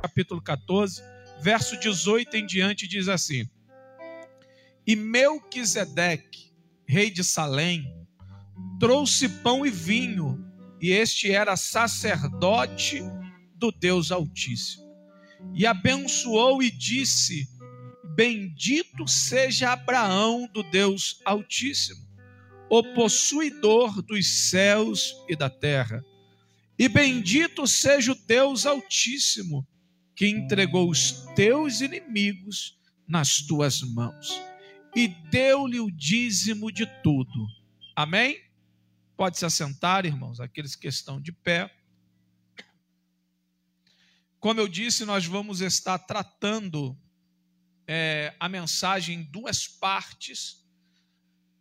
capítulo 14, verso 18 em diante, diz assim: E Melquisedeque, rei de Salém, trouxe pão e vinho, e este era sacerdote do Deus Altíssimo. E abençoou e disse: Bendito seja Abraão do Deus Altíssimo, o possuidor dos céus e da terra. E bendito seja o Deus Altíssimo, que entregou os teus inimigos nas tuas mãos e deu-lhe o dízimo de tudo. Amém? Pode se assentar, irmãos, aqueles que estão de pé. Como eu disse, nós vamos estar tratando é, a mensagem em duas partes,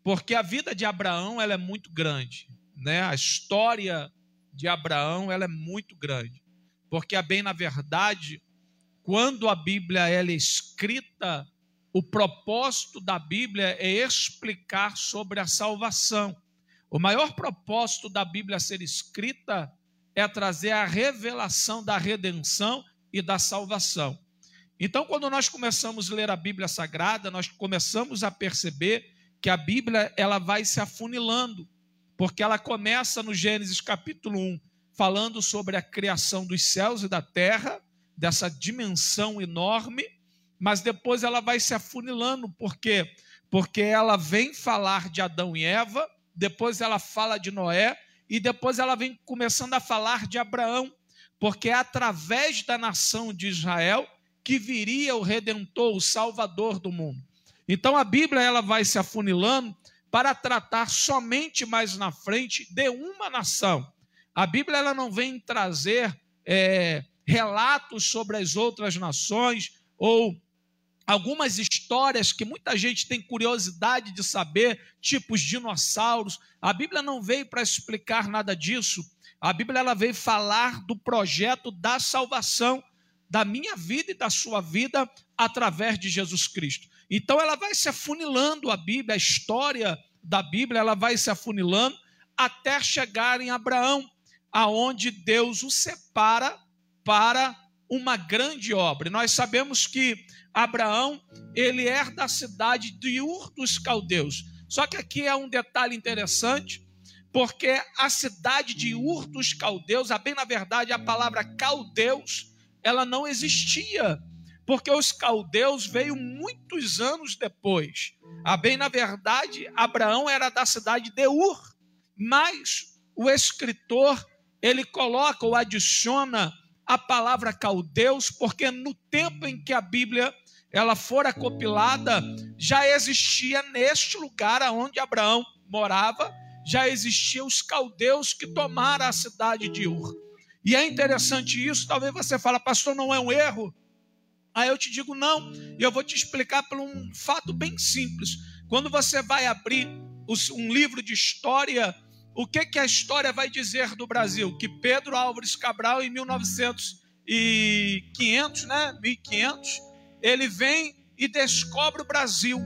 porque a vida de Abraão ela é muito grande, né? A história de Abraão ela é muito grande, porque a bem na verdade quando a Bíblia ela é escrita, o propósito da Bíblia é explicar sobre a salvação. O maior propósito da Bíblia ser escrita é trazer a revelação da redenção e da salvação. Então, quando nós começamos a ler a Bíblia Sagrada, nós começamos a perceber que a Bíblia ela vai se afunilando, porque ela começa no Gênesis capítulo 1, falando sobre a criação dos céus e da terra, dessa dimensão enorme, mas depois ela vai se afunilando, por quê? Porque ela vem falar de Adão e Eva, depois ela fala de Noé, e depois ela vem começando a falar de Abraão, porque é através da nação de Israel que viria o redentor, o salvador do mundo. Então a Bíblia ela vai se afunilando para tratar somente mais na frente de uma nação. A Bíblia ela não vem trazer é, relatos sobre as outras nações ou algumas histórias que muita gente tem curiosidade de saber, tipo os dinossauros. A Bíblia não veio para explicar nada disso. A Bíblia ela veio falar do projeto da salvação da minha vida e da sua vida através de Jesus Cristo. Então ela vai se afunilando a Bíblia, a história da Bíblia, ela vai se afunilando até chegar em Abraão, aonde Deus o separa para uma grande obra. nós sabemos que Abraão, ele é da cidade de Ur dos Caldeus. Só que aqui é um detalhe interessante, porque a cidade de Ur dos Caldeus, a bem na verdade a palavra caldeus, ela não existia, porque os caldeus veio muitos anos depois. A bem na verdade, Abraão era da cidade de Ur, mas o escritor ele coloca ou adiciona a palavra caldeus, porque no tempo em que a Bíblia ela fora compilada, já existia neste lugar onde Abraão morava, já existiam os caldeus que tomaram a cidade de Ur. E é interessante isso, talvez você fale, pastor, não é um erro? Aí eu te digo não, e eu vou te explicar por um fato bem simples. Quando você vai abrir um livro de história, o que, que a história vai dizer do Brasil? Que Pedro Álvares Cabral, em 1900 e 500, né? 1500, ele vem e descobre o Brasil.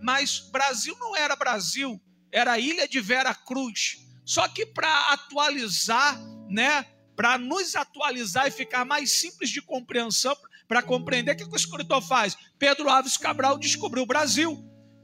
Mas Brasil não era Brasil, era a ilha de Vera Cruz. Só que para atualizar, né? Para nos atualizar e ficar mais simples de compreensão, para compreender, o que, que o escritor faz? Pedro Álvares Cabral descobriu o Brasil.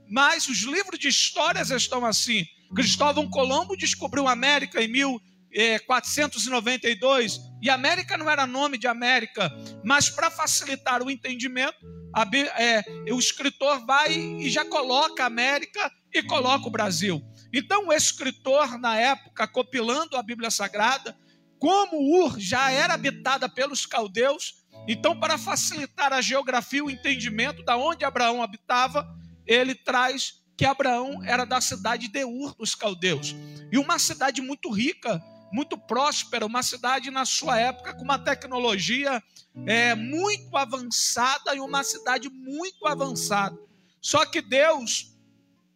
Mas os livros de histórias estão assim. Cristóvão Colombo descobriu a América em 1492 eh, e América não era nome de América, mas para facilitar o entendimento, a, é, o escritor vai e já coloca a América e coloca o Brasil. Então, o escritor, na época, copilando a Bíblia Sagrada, como Ur já era habitada pelos caldeus, então, para facilitar a geografia e o entendimento da onde Abraão habitava, ele traz que Abraão era da cidade de Ur dos caldeus. E uma cidade muito rica, muito próspera, uma cidade na sua época com uma tecnologia é, muito avançada e uma cidade muito avançada. Só que Deus,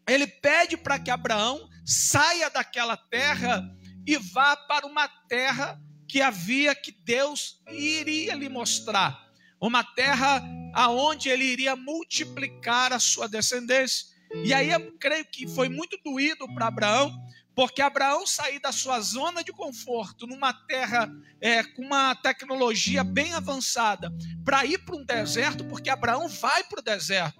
ele pede para que Abraão saia daquela terra e vá para uma terra que havia que Deus iria lhe mostrar, uma terra aonde ele iria multiplicar a sua descendência. E aí eu creio que foi muito doído para Abraão, Porque Abraão sair da sua zona de conforto, numa terra é, com uma tecnologia bem avançada, para ir para um deserto, porque Abraão vai para o deserto.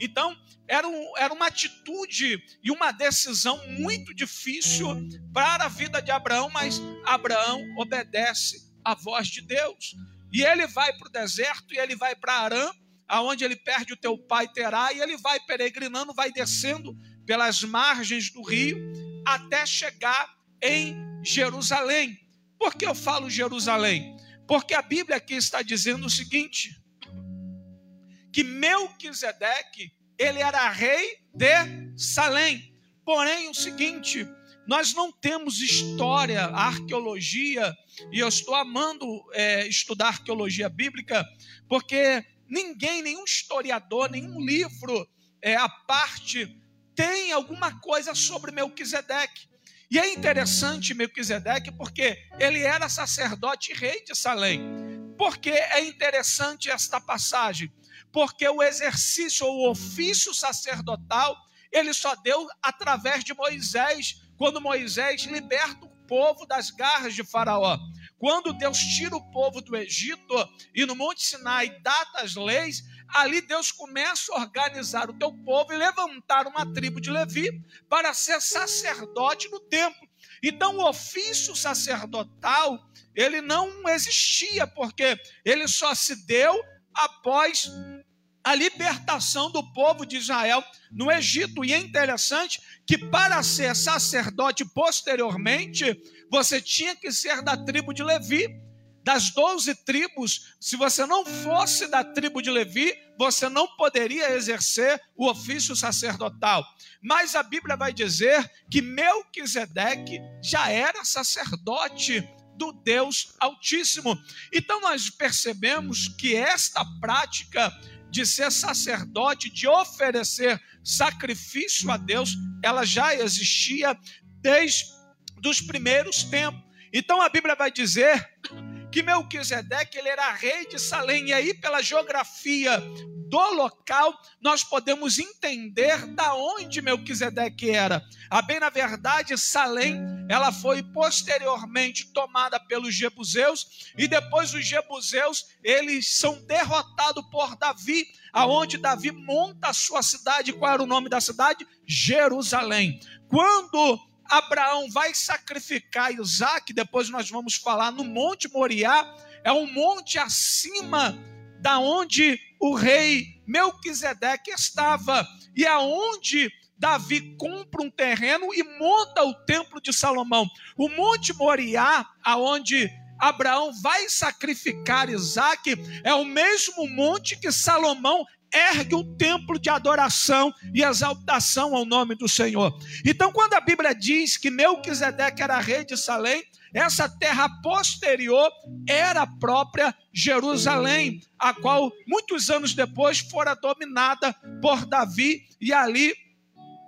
Então, era, um, era uma atitude e uma decisão muito difícil para a vida de Abraão, mas Abraão obedece à voz de Deus. E ele vai para o deserto e ele vai para Arã, aonde ele perde o teu pai Terá, e ele vai peregrinando, vai descendo pelas margens do rio até chegar em Jerusalém. Por que eu falo Jerusalém? Porque a Bíblia aqui está dizendo o seguinte: que Melquisedeque, ele era rei de Salém. Porém, o seguinte, nós não temos história, arqueologia, e eu estou amando é, estudar arqueologia bíblica, porque ninguém, nenhum historiador, nenhum livro é, a parte tem alguma coisa sobre Melquisedeque. E é interessante Melquisedeque porque ele era sacerdote e rei de Salém. Por que é interessante esta passagem? porque o exercício ou o ofício sacerdotal ele só deu através de Moisés, quando Moisés liberta o povo das garras de Faraó. Quando Deus tira o povo do Egito e no Monte Sinai data as leis, ali Deus começa a organizar o teu povo e levantar uma tribo de Levi para ser sacerdote no templo. Então o ofício sacerdotal, ele não existia, porque ele só se deu após a libertação do povo de Israel no Egito. E é interessante que para ser sacerdote posteriormente, você tinha que ser da tribo de Levi. Das doze tribos, se você não fosse da tribo de Levi, você não poderia exercer o ofício sacerdotal. Mas a Bíblia vai dizer que Melquisedeque já era sacerdote do Deus Altíssimo. Então nós percebemos que esta prática de ser sacerdote, de oferecer sacrifício a Deus, ela já existia desde os primeiros tempos. Então a Bíblia vai dizer que Melquisedeque ele era rei de Salém, e aí pela geografia do local, nós podemos entender da onde Melquisedeque era. A bem na verdade, Salém, ela foi posteriormente tomada pelos jebuseus e depois os jebuseus, eles são derrotados por Davi, aonde Davi monta a sua cidade. Qual era o nome da cidade? Jerusalém. Quando Abraão vai sacrificar Isaac, depois nós vamos falar no Monte Moriá, é um monte acima da onde o rei Melquisedeque estava e aonde Davi compra um terreno e monta o templo de Salomão. O Monte Moriá, aonde Abraão vai sacrificar Isaac, é o mesmo monte que Salomão ergue o templo de adoração e exaltação ao nome do Senhor. Então, quando a Bíblia diz que Melquisedeque era rei de Salém, essa terra posterior era a própria Jerusalém, a qual muitos anos depois fora dominada por Davi, e ali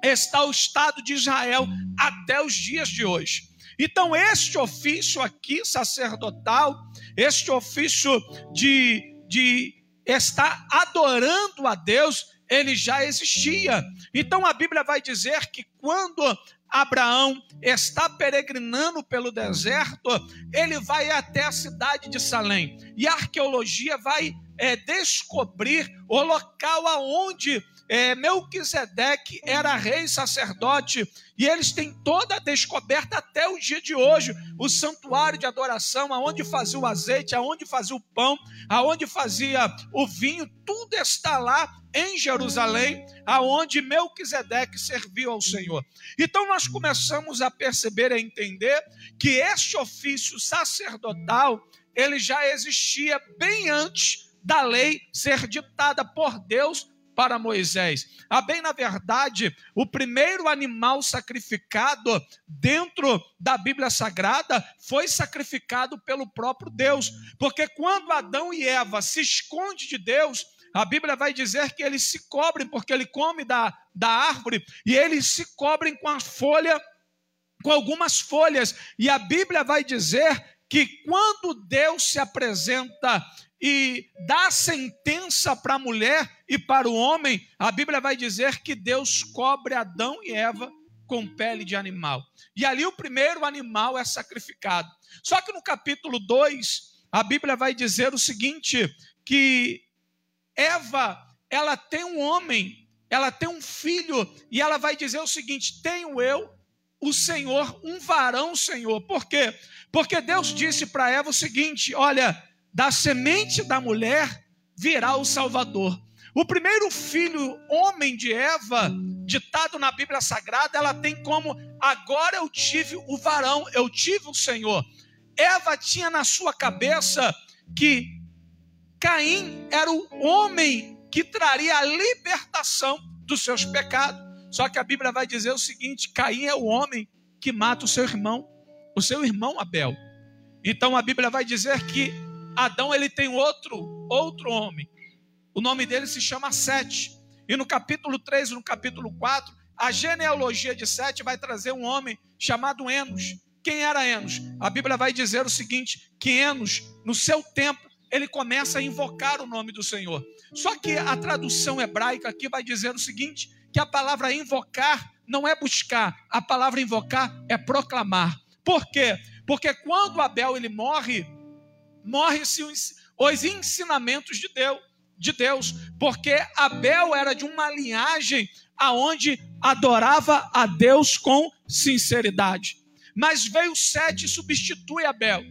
está o Estado de Israel até os dias de hoje. Então, este ofício aqui sacerdotal, este ofício de, de estar adorando a Deus, ele já existia. Então a Bíblia vai dizer que quando Abraão está peregrinando pelo deserto, ele vai até a cidade de Salém. E a arqueologia vai é, descobrir o local aonde é, Melquisedeque era rei sacerdote, e eles têm toda a descoberta até o dia de hoje. O santuário de adoração, aonde fazia o azeite, aonde fazia o pão, aonde fazia o vinho, tudo está lá em Jerusalém, aonde Melquisedeque serviu ao Senhor. Então nós começamos a perceber a entender que este ofício sacerdotal, ele já existia bem antes da lei ser ditada por Deus para Moisés. A bem na verdade, o primeiro animal sacrificado dentro da Bíblia Sagrada foi sacrificado pelo próprio Deus, porque quando Adão e Eva se escondem de Deus, a Bíblia vai dizer que eles se cobrem porque ele come da, da árvore e eles se cobrem com a folha, com algumas folhas. E a Bíblia vai dizer que quando Deus se apresenta e dá sentença para a mulher e para o homem, a Bíblia vai dizer que Deus cobre Adão e Eva com pele de animal. E ali o primeiro animal é sacrificado. Só que no capítulo 2, a Bíblia vai dizer o seguinte: que Eva, ela tem um homem, ela tem um filho, e ela vai dizer o seguinte: tenho eu, o Senhor, um varão, Senhor. Por quê? Porque Deus disse para Eva o seguinte: olha, da semente da mulher virá o Salvador. O primeiro filho, homem de Eva, ditado na Bíblia Sagrada, ela tem como: agora eu tive o varão, eu tive o Senhor. Eva tinha na sua cabeça que Caim era o homem que traria a libertação dos seus pecados. Só que a Bíblia vai dizer o seguinte: Caim é o homem que mata o seu irmão, o seu irmão Abel. Então a Bíblia vai dizer que Adão ele tem outro, outro homem. O nome dele se chama Sete. E no capítulo 3 e no capítulo 4, a genealogia de Sete vai trazer um homem chamado Enos. Quem era Enos? A Bíblia vai dizer o seguinte: que Enos, no seu tempo, ele começa a invocar o nome do Senhor. Só que a tradução hebraica aqui vai dizer o seguinte: que a palavra invocar não é buscar, a palavra invocar é proclamar. Por quê? Porque quando Abel ele morre, morre-se os ensinamentos de Deus, de Deus, porque Abel era de uma linhagem aonde adorava a Deus com sinceridade mas veio Sete e substitui Abel.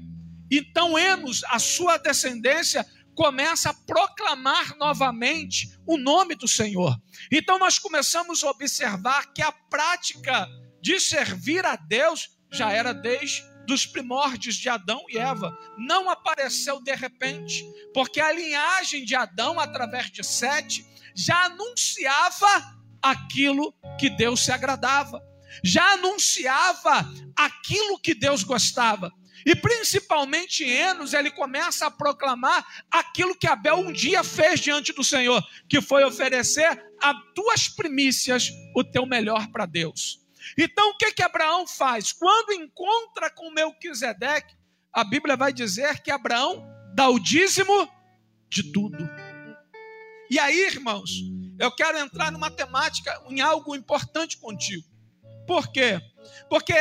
Então Enos, a sua descendência, começa a proclamar novamente o nome do Senhor. Então nós começamos a observar que a prática de servir a Deus já era desde dos primórdios de Adão e Eva. Não apareceu de repente, porque a linhagem de Adão, através de Sete, já anunciava aquilo que Deus se agradava já anunciava aquilo que Deus gostava. E principalmente Enos, ele começa a proclamar aquilo que Abel um dia fez diante do Senhor, que foi oferecer a tuas primícias o teu melhor para Deus. Então o que que Abraão faz? Quando encontra com Melquisedeque, a Bíblia vai dizer que Abraão dá o dízimo de tudo. E aí, irmãos, eu quero entrar numa temática, em algo importante contigo. Por quê? Porque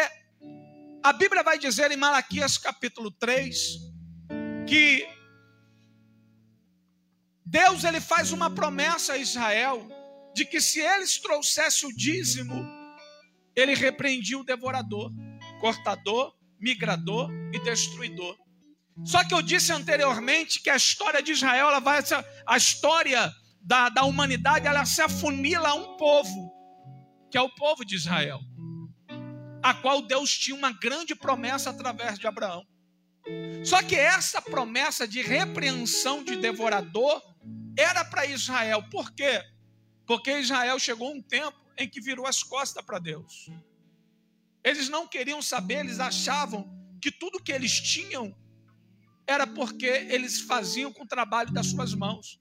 a Bíblia vai dizer em Malaquias capítulo 3 que Deus ele faz uma promessa a Israel de que se eles trouxessem o dízimo, ele repreendia o devorador, cortador, migrador e destruidor. Só que eu disse anteriormente que a história de Israel, ela vai, a história da, da humanidade, ela se afunila a um povo, que é o povo de Israel a qual Deus tinha uma grande promessa através de Abraão. Só que essa promessa de repreensão de devorador era para Israel. Por quê? Porque Israel chegou um tempo em que virou as costas para Deus. Eles não queriam saber, eles achavam que tudo que eles tinham era porque eles faziam com o trabalho das suas mãos.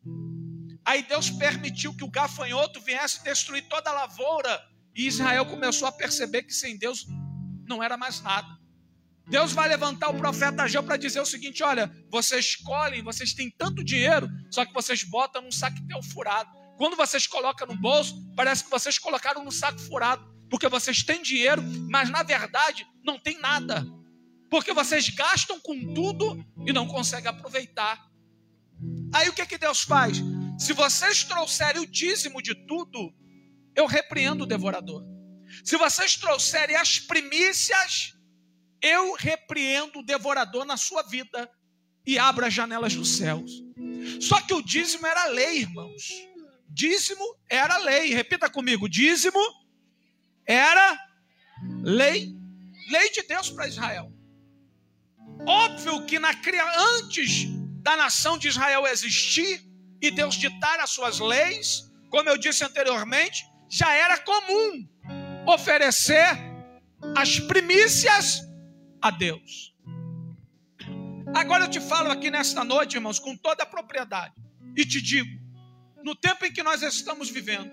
Aí Deus permitiu que o gafanhoto viesse destruir toda a lavoura e Israel começou a perceber que sem Deus não era mais nada. Deus vai levantar o profeta Ageu para dizer o seguinte: olha, vocês escolhem, vocês têm tanto dinheiro, só que vocês botam num saquetel furado. Quando vocês colocam no bolso, parece que vocês colocaram num saco furado, porque vocês têm dinheiro, mas na verdade não tem nada. Porque vocês gastam com tudo e não conseguem aproveitar. Aí o que, que Deus faz? Se vocês trouxerem o dízimo de tudo, eu repreendo o devorador. Se vocês trouxerem as primícias, eu repreendo o devorador na sua vida e abro as janelas dos céus. Só que o dízimo era lei, irmãos. Dízimo era lei. Repita comigo: dízimo era lei. Lei de Deus para Israel. Óbvio que na, antes da nação de Israel existir e Deus ditar as suas leis, como eu disse anteriormente, já era comum oferecer as primícias a Deus. Agora eu te falo aqui nesta noite, irmãos, com toda a propriedade, e te digo: no tempo em que nós estamos vivendo,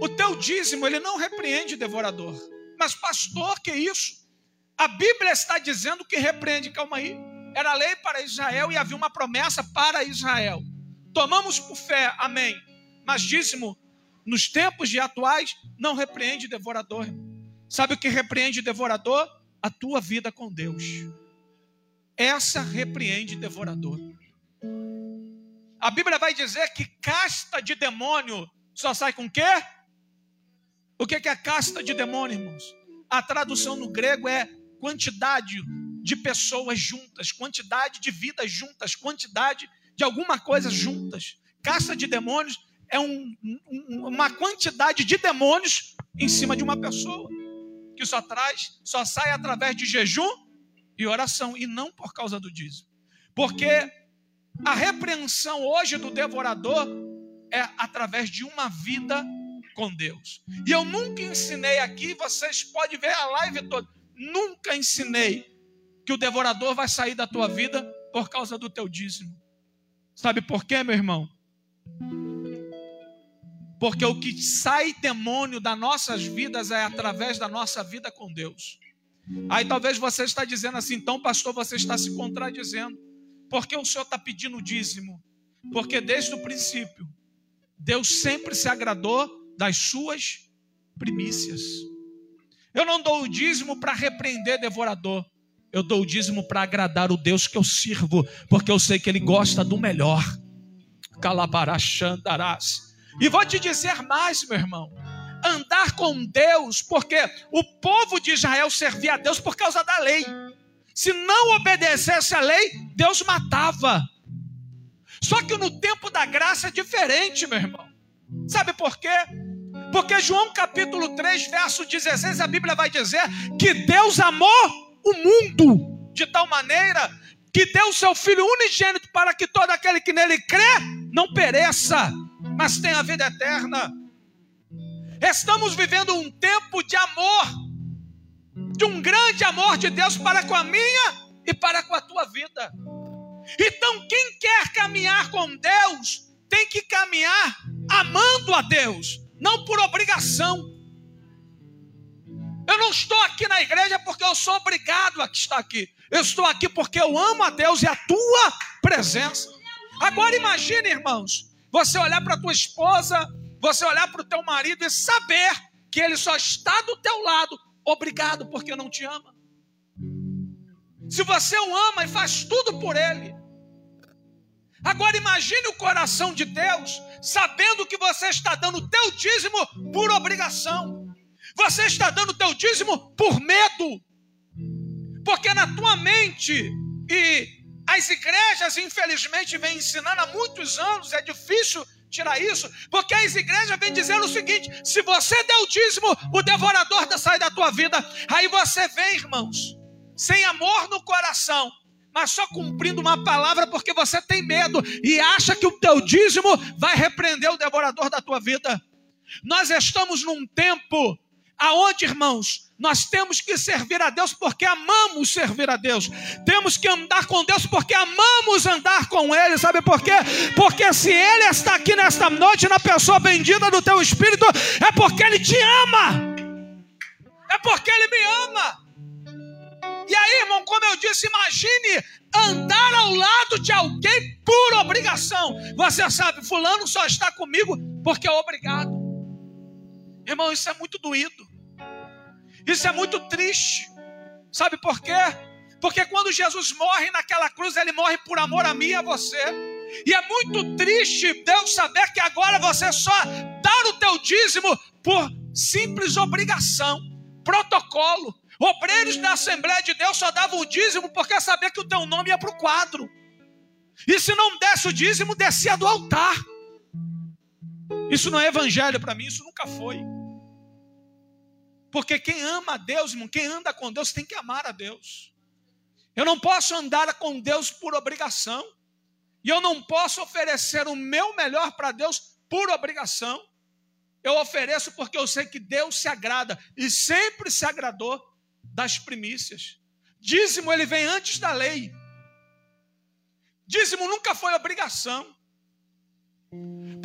o teu dízimo ele não repreende devorador. Mas pastor, que isso? A Bíblia está dizendo que repreende, calma aí. Era lei para Israel e havia uma promessa para Israel. Tomamos por fé, amém. Mas dízimo nos tempos de atuais, não repreende devorador. Sabe o que repreende devorador? A tua vida com Deus. Essa repreende devorador. A Bíblia vai dizer que casta de demônio só sai com quê? O que é casta de demônio, irmãos? A tradução no grego é quantidade de pessoas juntas, quantidade de vidas juntas, quantidade de alguma coisa juntas. Casta de demônios é um, um, uma quantidade de demônios em cima de uma pessoa que só traz, só sai através de jejum e oração e não por causa do dízimo. Porque a repreensão hoje do devorador é através de uma vida com Deus. E eu nunca ensinei aqui, vocês podem ver a live toda, nunca ensinei que o devorador vai sair da tua vida por causa do teu dízimo. Sabe por quê, meu irmão? Porque o que sai demônio das nossas vidas é através da nossa vida com Deus. Aí talvez você está dizendo assim, então, pastor, você está se contradizendo. Por que o senhor está pedindo dízimo? Porque desde o princípio, Deus sempre se agradou das suas primícias. Eu não dou o dízimo para repreender devorador. Eu dou o dízimo para agradar o Deus que eu sirvo, porque eu sei que Ele gosta do melhor. Calabarachandarás. E vou te dizer mais, meu irmão. Andar com Deus, porque o povo de Israel servia a Deus por causa da lei. Se não obedecesse a lei, Deus matava. Só que no tempo da graça é diferente, meu irmão. Sabe por quê? Porque João capítulo 3, verso 16, a Bíblia vai dizer que Deus amou o mundo de tal maneira que deu seu Filho unigênito para que todo aquele que nele crê não pereça, mas tenha vida eterna. Estamos vivendo um tempo de amor, de um grande amor de Deus para com a minha e para com a tua vida. Então, quem quer caminhar com Deus, tem que caminhar amando a Deus, não por obrigação. Eu não estou aqui na igreja porque eu sou obrigado a estar aqui. Eu estou aqui porque eu amo a Deus e a tua presença. Agora imagine, irmãos, você olhar para tua esposa, você olhar para o teu marido e saber que ele só está do teu lado, obrigado porque não te ama. Se você o ama e faz tudo por ele. Agora imagine o coração de Deus, sabendo que você está dando o teu dízimo por obrigação. Você está dando o teu dízimo por medo. Porque na tua mente, e as igrejas, infelizmente, vêm ensinando há muitos anos, é difícil tirar isso, porque as igrejas vêm dizendo o seguinte: se você der o dízimo, o devorador sai da tua vida. Aí você vem, irmãos, sem amor no coração, mas só cumprindo uma palavra porque você tem medo e acha que o teu dízimo vai repreender o devorador da tua vida. Nós estamos num tempo aonde, irmãos, nós temos que servir a Deus porque amamos servir a Deus. Temos que andar com Deus porque amamos andar com Ele. Sabe por quê? Porque se Ele está aqui nesta noite, na pessoa bendita do teu espírito, é porque Ele te ama. É porque Ele me ama. E aí, irmão, como eu disse, imagine andar ao lado de alguém por obrigação. Você sabe, Fulano só está comigo porque é obrigado. Irmão, isso é muito doído. Isso é muito triste. Sabe por quê? Porque quando Jesus morre naquela cruz, ele morre por amor a mim e a você. E é muito triste Deus saber que agora você só dá o teu dízimo por simples obrigação, protocolo. Obreiros da Assembleia de Deus só davam o dízimo porque sabia que o teu nome ia para o quadro. E se não desse o dízimo, descia do altar. Isso não é evangelho para mim, isso nunca foi. Porque quem ama a Deus, irmão, quem anda com Deus tem que amar a Deus. Eu não posso andar com Deus por obrigação. E eu não posso oferecer o meu melhor para Deus por obrigação. Eu ofereço porque eu sei que Deus se agrada e sempre se agradou das primícias. Dízimo ele vem antes da lei. Dízimo nunca foi obrigação.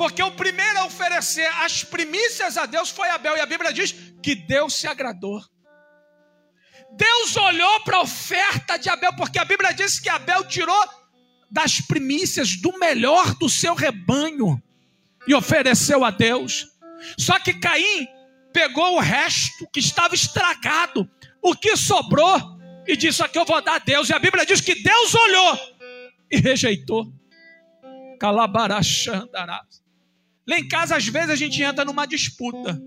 Porque o primeiro a oferecer as primícias a Deus foi Abel, e a Bíblia diz que Deus se agradou. Deus olhou para a oferta de Abel, porque a Bíblia diz que Abel tirou das primícias do melhor do seu rebanho e ofereceu a Deus. Só que Caim pegou o resto que estava estragado, o que sobrou, e disse: Aqui eu vou dar a Deus. E a Bíblia diz que Deus olhou e rejeitou. Calabarachandarás. Lá em casa, às vezes, a gente entra numa disputa.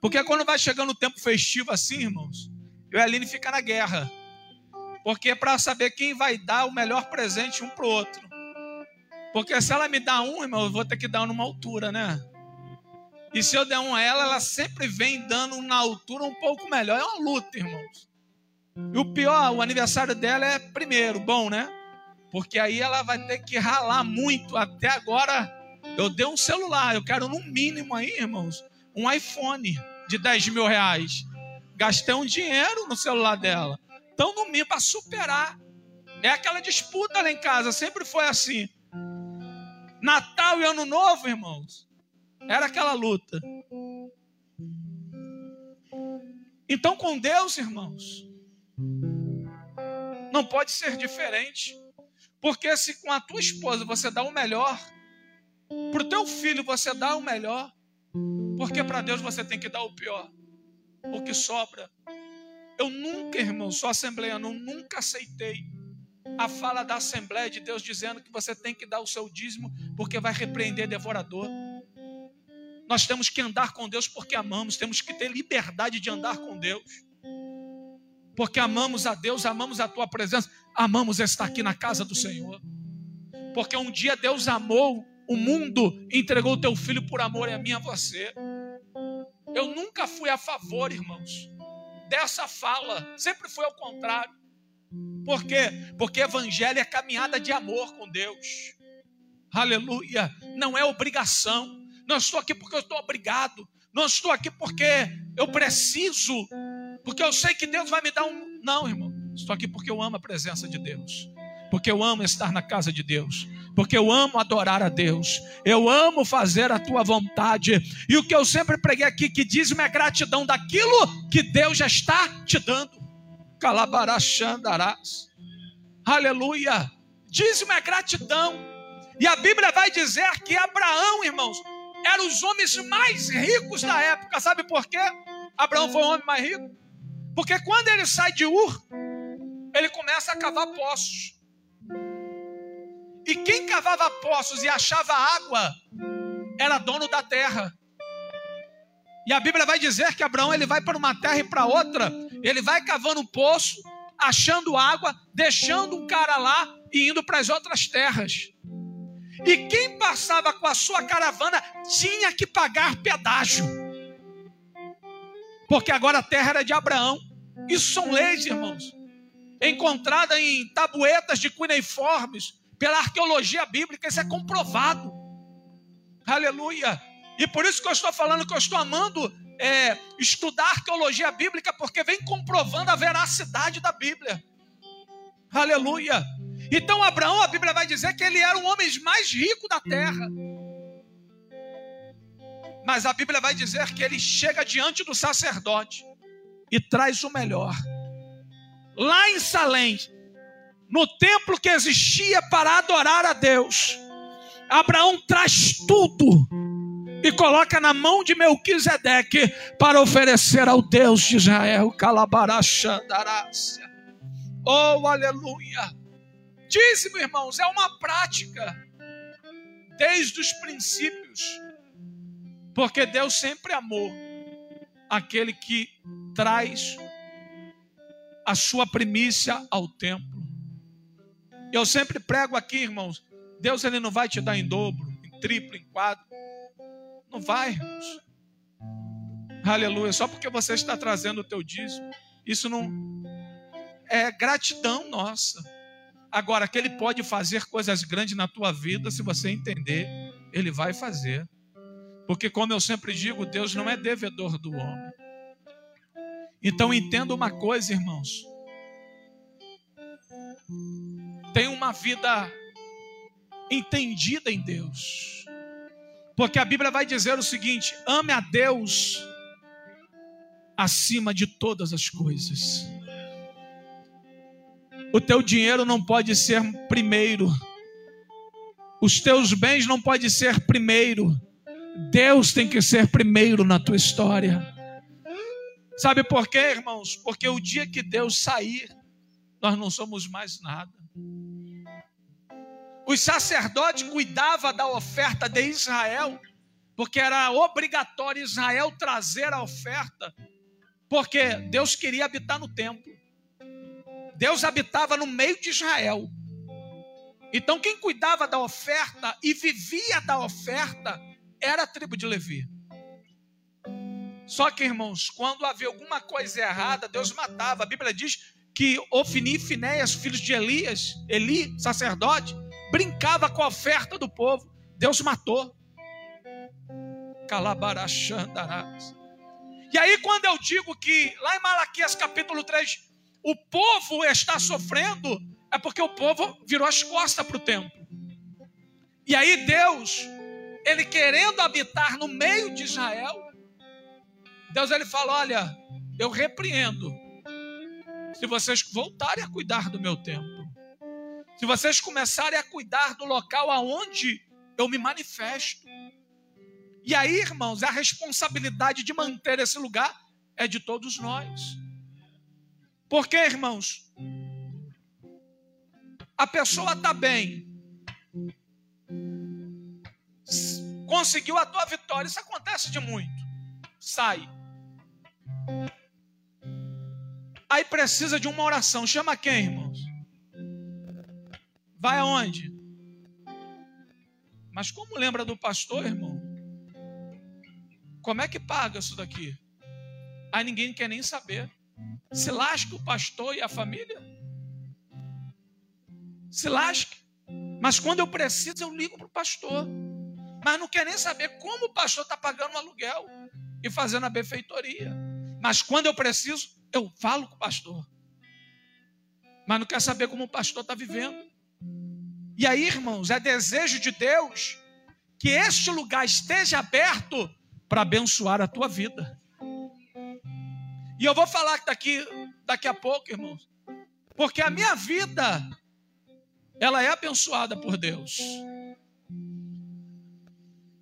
Porque quando vai chegando o tempo festivo assim, irmãos, eu e a Aline fica na guerra. Porque é para saber quem vai dar o melhor presente um para o outro. Porque se ela me dá um, irmão, eu vou ter que dar um numa altura, né? E se eu der um a ela, ela sempre vem dando na altura um pouco melhor. É uma luta, irmãos. E o pior, o aniversário dela é primeiro, bom, né? Porque aí ela vai ter que ralar muito. Até agora, eu dei um celular. Eu quero no mínimo aí, irmãos, um iPhone de 10 mil reais. Gastei um dinheiro no celular dela. Então, no mínimo, para superar. É aquela disputa lá em casa. Sempre foi assim. Natal e Ano Novo, irmãos. Era aquela luta. Então, com Deus, irmãos, não pode ser diferente. Porque se com a tua esposa você dá o melhor, para o teu filho você dá o melhor, porque para Deus você tem que dar o pior, o que sobra. Eu nunca, irmão, sou assembleiano, nunca aceitei a fala da Assembleia de Deus dizendo que você tem que dar o seu dízimo porque vai repreender devorador. Nós temos que andar com Deus porque amamos, temos que ter liberdade de andar com Deus. Porque amamos a Deus, amamos a tua presença, amamos estar aqui na casa do Senhor. Porque um dia Deus amou o mundo, entregou o teu filho por amor a mim a você. Eu nunca fui a favor, irmãos, dessa fala, sempre foi ao contrário. Por quê? Porque evangelho é caminhada de amor com Deus. Aleluia. Não é obrigação. Não estou aqui porque eu estou obrigado. Não estou aqui porque eu preciso. Porque eu sei que Deus vai me dar um. Não, irmão. Estou aqui porque eu amo a presença de Deus. Porque eu amo estar na casa de Deus. Porque eu amo adorar a Deus. Eu amo fazer a tua vontade. E o que eu sempre preguei aqui, que diz-me é gratidão daquilo que Deus já está te dando. Calabarachandarás. Aleluia. Dízimo é gratidão. E a Bíblia vai dizer que Abraão, irmãos, era os homens mais ricos da época. Sabe por quê? Abraão foi o homem mais rico. Porque quando ele sai de Ur, ele começa a cavar poços. E quem cavava poços e achava água era dono da terra. E a Bíblia vai dizer que Abraão ele vai para uma terra e para outra, ele vai cavando um poço, achando água, deixando um cara lá e indo para as outras terras. E quem passava com a sua caravana tinha que pagar pedágio. Porque agora a terra era de Abraão. Isso são leis, irmãos. Encontrada em tabuetas de cuneiformes pela arqueologia bíblica, isso é comprovado. Aleluia. E por isso que eu estou falando que eu estou amando é, estudar arqueologia bíblica, porque vem comprovando a veracidade da Bíblia. Aleluia. Então, Abraão, a Bíblia vai dizer que ele era o homem mais rico da terra. Mas a Bíblia vai dizer que ele chega diante do sacerdote e traz o melhor. Lá em Salém, no templo que existia para adorar a Deus, Abraão traz tudo e coloca na mão de Melquisedeque para oferecer ao Deus de Israel. Calabarachandarácia. Oh, aleluia. Dízimo, irmãos, é uma prática desde os princípios. Porque Deus sempre amou aquele que traz a sua primícia ao templo. Eu sempre prego aqui, irmãos, Deus ele não vai te dar em dobro, em triplo, em quadro. Não vai, irmãos. Aleluia. Só porque você está trazendo o teu dízimo. Isso não é gratidão nossa. Agora, que ele pode fazer coisas grandes na tua vida, se você entender, ele vai fazer. Porque, como eu sempre digo, Deus não é devedor do homem. Então, entenda uma coisa, irmãos. Tem uma vida entendida em Deus. Porque a Bíblia vai dizer o seguinte: ame a Deus acima de todas as coisas. O teu dinheiro não pode ser primeiro. Os teus bens não podem ser primeiro. Deus tem que ser primeiro na tua história. Sabe por quê, irmãos? Porque o dia que Deus sair, nós não somos mais nada. Os sacerdotes cuidavam da oferta de Israel, porque era obrigatório Israel trazer a oferta, porque Deus queria habitar no templo. Deus habitava no meio de Israel. Então, quem cuidava da oferta e vivia da oferta era a tribo de Levi. Só que, irmãos, quando havia alguma coisa errada, Deus matava. A Bíblia diz que Ofni e Finéias, filhos de Elias, Eli, sacerdote, brincava com a oferta do povo. Deus matou. E aí, quando eu digo que lá em Malaquias capítulo 3, o povo está sofrendo, é porque o povo virou as costas para o templo. E aí Deus, ele querendo habitar no meio de Israel, Deus ele fala: Olha, eu repreendo se vocês voltarem a cuidar do meu templo, se vocês começarem a cuidar do local aonde eu me manifesto. E aí, irmãos, a responsabilidade de manter esse lugar é de todos nós. Porque, irmãos, a pessoa está bem, conseguiu a tua vitória, isso acontece de muito. Sai. Aí precisa de uma oração. Chama quem, irmãos? Vai aonde? Mas como lembra do pastor, irmão? Como é que paga isso daqui? Aí ninguém quer nem saber. Se lasca o pastor e a família? Se lasque. Mas quando eu preciso, eu ligo para o pastor. Mas não quer nem saber como o pastor está pagando o aluguel e fazendo a benfeitoria. Mas quando eu preciso, eu falo com o pastor. Mas não quer saber como o pastor está vivendo. E aí, irmãos, é desejo de Deus que este lugar esteja aberto para abençoar a tua vida. E eu vou falar daqui, daqui a pouco, irmãos, porque a minha vida, ela é abençoada por Deus.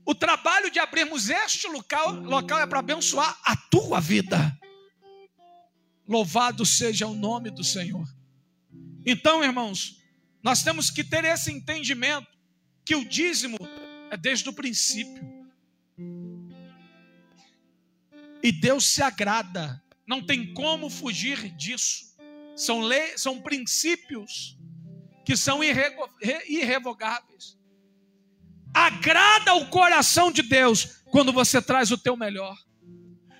O trabalho de abrirmos este local, local é para abençoar a tua vida. Louvado seja o nome do Senhor. Então, irmãos, nós temos que ter esse entendimento que o dízimo é desde o princípio. E Deus se agrada não tem como fugir disso. São leis, são princípios que são irrevogáveis. Agrada o coração de Deus quando você traz o teu melhor.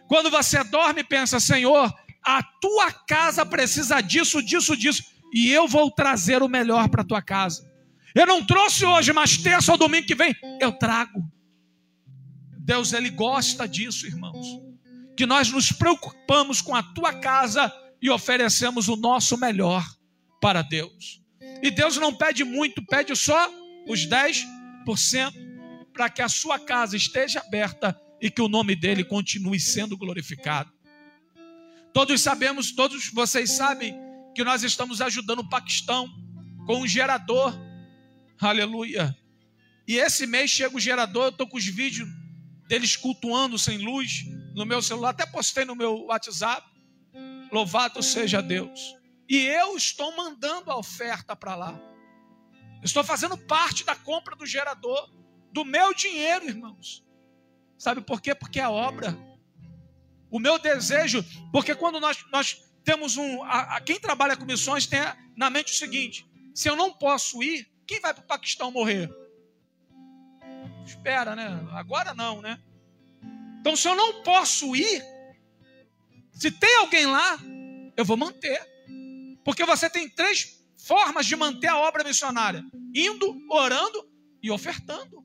Quando você dorme e pensa, Senhor, a tua casa precisa disso, disso, disso, e eu vou trazer o melhor para a tua casa. Eu não trouxe hoje, mas terça ou domingo que vem, eu trago. Deus, Ele gosta disso, irmãos que nós nos preocupamos com a tua casa e oferecemos o nosso melhor para Deus. E Deus não pede muito, pede só os 10% para que a sua casa esteja aberta e que o nome dele continue sendo glorificado. Todos sabemos, todos vocês sabem que nós estamos ajudando o Paquistão com um gerador. Aleluia. E esse mês chega o gerador, eu estou com os vídeos deles cultuando sem luz no meu celular, até postei no meu WhatsApp. Louvado seja Deus. E eu estou mandando a oferta para lá. Estou fazendo parte da compra do gerador, do meu dinheiro, irmãos. Sabe por quê? Porque é a obra. O meu desejo, porque quando nós, nós temos um. A, a, quem trabalha com missões tem na mente o seguinte: se eu não posso ir, quem vai para o Paquistão morrer? Espera, né? Agora não, né? Então, se eu não posso ir, se tem alguém lá, eu vou manter. Porque você tem três formas de manter a obra missionária: indo, orando e ofertando.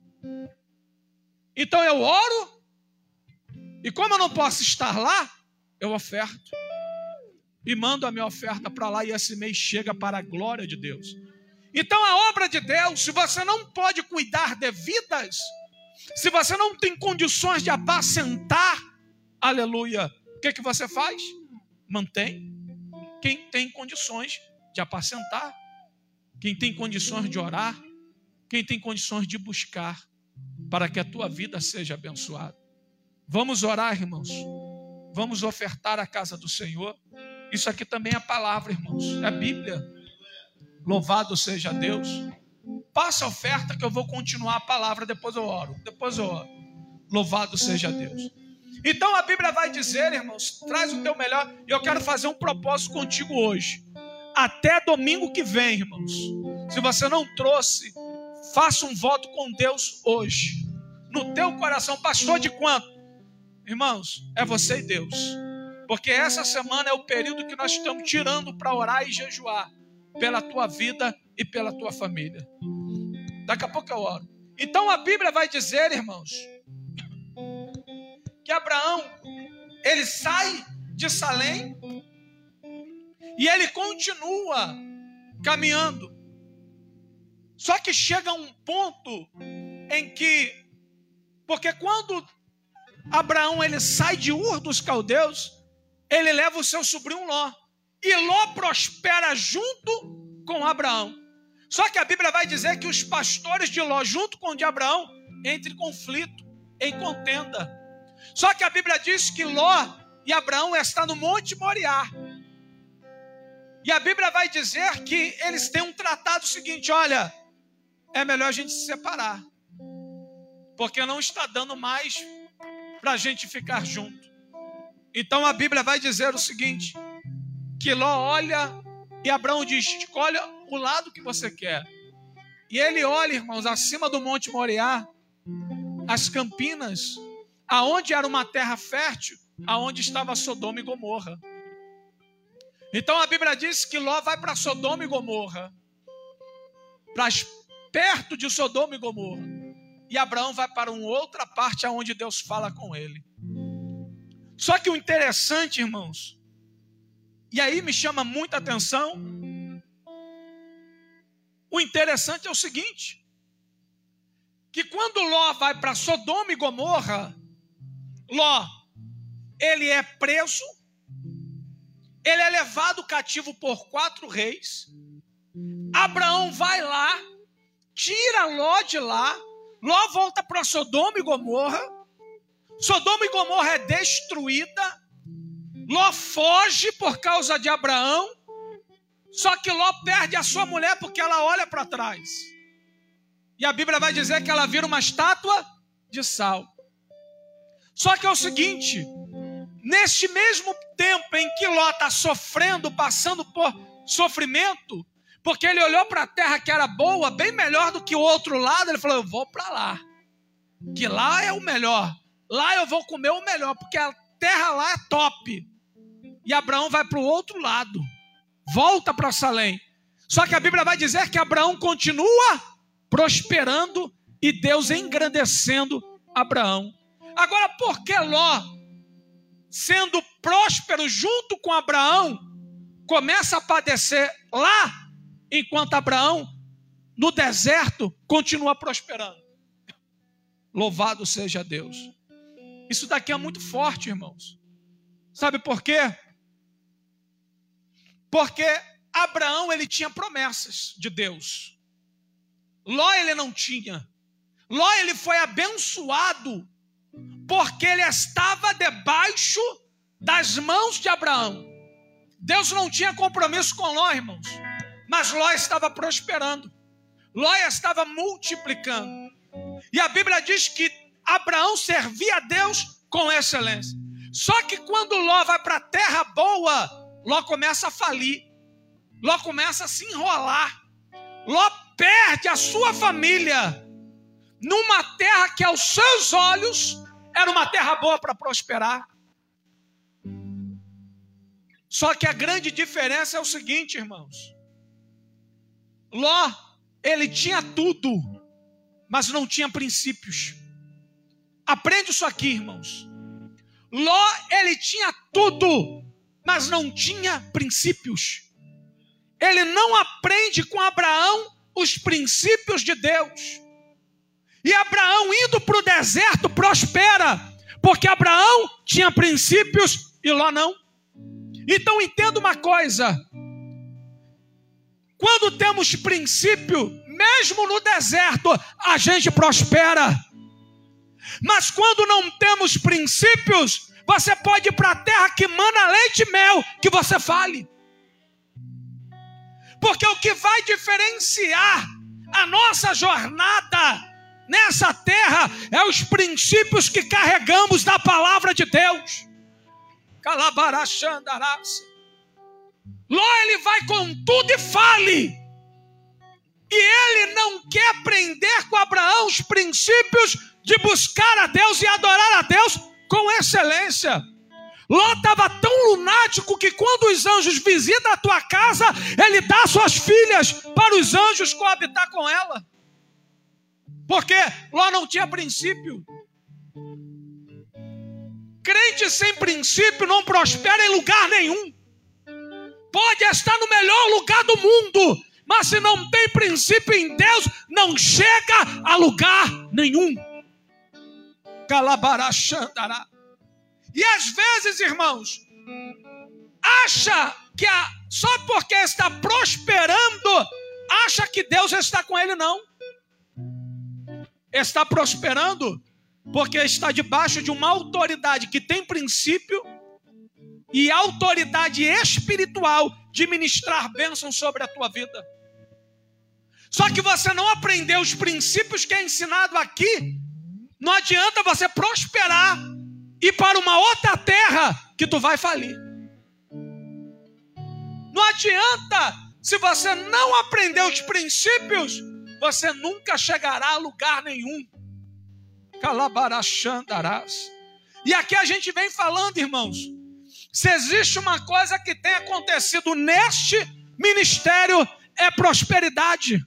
Então eu oro, e como eu não posso estar lá, eu oferto. E mando a minha oferta para lá, e esse mês chega para a glória de Deus. Então a obra de Deus, se você não pode cuidar de vidas, se você não tem condições de apacentar, aleluia, o que, que você faz? Mantém. Quem tem condições de apacentar, quem tem condições de orar, quem tem condições de buscar. para que a tua vida seja abençoada. Vamos orar, irmãos. Vamos ofertar a casa do Senhor. Isso aqui também é a palavra, irmãos. É a Bíblia. Louvado seja Deus. Passa a oferta que eu vou continuar a palavra, depois eu oro. Depois eu oro. Louvado seja Deus. Então a Bíblia vai dizer, irmãos, traz o teu melhor. E eu quero fazer um propósito contigo hoje. Até domingo que vem, irmãos. Se você não trouxe, faça um voto com Deus hoje. No teu coração, pastor de quanto? Irmãos, é você e Deus. Porque essa semana é o período que nós estamos tirando para orar e jejuar pela tua vida e pela tua família. Daqui a pouco eu oro. Então a Bíblia vai dizer, irmãos, que Abraão ele sai de Salém e ele continua caminhando. Só que chega um ponto em que, porque quando Abraão ele sai de Ur dos caldeus, ele leva o seu sobrinho Ló. E Ló prospera junto com Abraão. Só que a Bíblia vai dizer que os pastores de Ló, junto com o de Abraão, entram em conflito, em contenda. Só que a Bíblia diz que Ló e Abraão estão no Monte Moriá. E a Bíblia vai dizer que eles têm um tratado seguinte: olha, é melhor a gente se separar, porque não está dando mais para a gente ficar junto. Então a Bíblia vai dizer o seguinte: que Ló olha e Abraão diz: escolha o lado que você quer. E ele olha, irmãos, acima do Monte Moriá, as campinas, aonde era uma terra fértil, aonde estava Sodoma e Gomorra. Então a Bíblia diz que Ló vai para Sodoma e Gomorra, para perto de Sodoma e Gomorra. E Abraão vai para uma outra parte aonde Deus fala com ele. Só que o interessante, irmãos, e aí me chama muita atenção, o interessante é o seguinte: que quando Ló vai para Sodoma e Gomorra, Ló, ele é preso, ele é levado cativo por quatro reis. Abraão vai lá, tira Ló de lá, Ló volta para Sodoma e Gomorra. Sodoma e Gomorra é destruída. Ló foge por causa de Abraão. Só que Ló perde a sua mulher porque ela olha para trás. E a Bíblia vai dizer que ela vira uma estátua de sal. Só que é o seguinte: neste mesmo tempo em que Ló está sofrendo, passando por sofrimento, porque ele olhou para a terra que era boa, bem melhor do que o outro lado, ele falou: Eu vou para lá, que lá é o melhor, lá eu vou comer o melhor, porque a terra lá é top. E Abraão vai para o outro lado, volta para Salém. Só que a Bíblia vai dizer que Abraão continua prosperando e Deus engrandecendo Abraão. Agora, por que Ló, sendo próspero junto com Abraão, começa a padecer lá, enquanto Abraão, no deserto, continua prosperando? Louvado seja Deus. Isso daqui é muito forte, irmãos. Sabe por quê? Porque Abraão ele tinha promessas de Deus. Ló ele não tinha. Ló ele foi abençoado porque ele estava debaixo das mãos de Abraão. Deus não tinha compromisso com Ló, irmãos, mas Ló estava prosperando, Ló estava multiplicando. E a Bíblia diz que Abraão servia a Deus com excelência. Só que quando Ló vai para a terra boa, Ló começa a falir, Ló começa a se enrolar, Ló perde a sua família numa terra que aos seus olhos era uma terra boa para prosperar. Só que a grande diferença é o seguinte, irmãos. Ló, ele tinha tudo, mas não tinha princípios. Aprende isso aqui, irmãos. Ló, ele tinha tudo, mas não tinha princípios. Ele não aprende com Abraão os princípios de Deus. E Abraão, indo para o deserto, prospera, porque Abraão tinha princípios e Ló não. Então entenda uma coisa: quando temos princípio, mesmo no deserto, a gente prospera. Mas quando não temos princípios, você pode ir para a terra que mana leite e mel, que você fale. Porque o que vai diferenciar a nossa jornada nessa terra é os princípios que carregamos da palavra de Deus. Calabarachandarás. Ló ele vai com tudo e fale. E ele não quer aprender com Abraão os princípios de buscar a Deus e adorar a Deus com excelência. Ló estava tão lunático que quando os anjos visitam a tua casa, ele dá suas filhas para os anjos coabitar com ela. Porque Ló não tinha princípio. Crente sem princípio não prospera em lugar nenhum. Pode estar no melhor lugar do mundo, mas se não tem princípio em Deus, não chega a lugar nenhum. Calabarachandará. E às vezes, irmãos, acha que a, só porque está prosperando, acha que Deus está com ele, não. Está prosperando porque está debaixo de uma autoridade que tem princípio e autoridade espiritual de ministrar bênçãos sobre a tua vida. Só que você não aprendeu os princípios que é ensinado aqui, não adianta você prosperar e para uma outra terra que tu vai falir. Não adianta, se você não aprender os princípios, você nunca chegará a lugar nenhum. Calabarachandarás. E aqui a gente vem falando, irmãos, se existe uma coisa que tem acontecido neste ministério, é prosperidade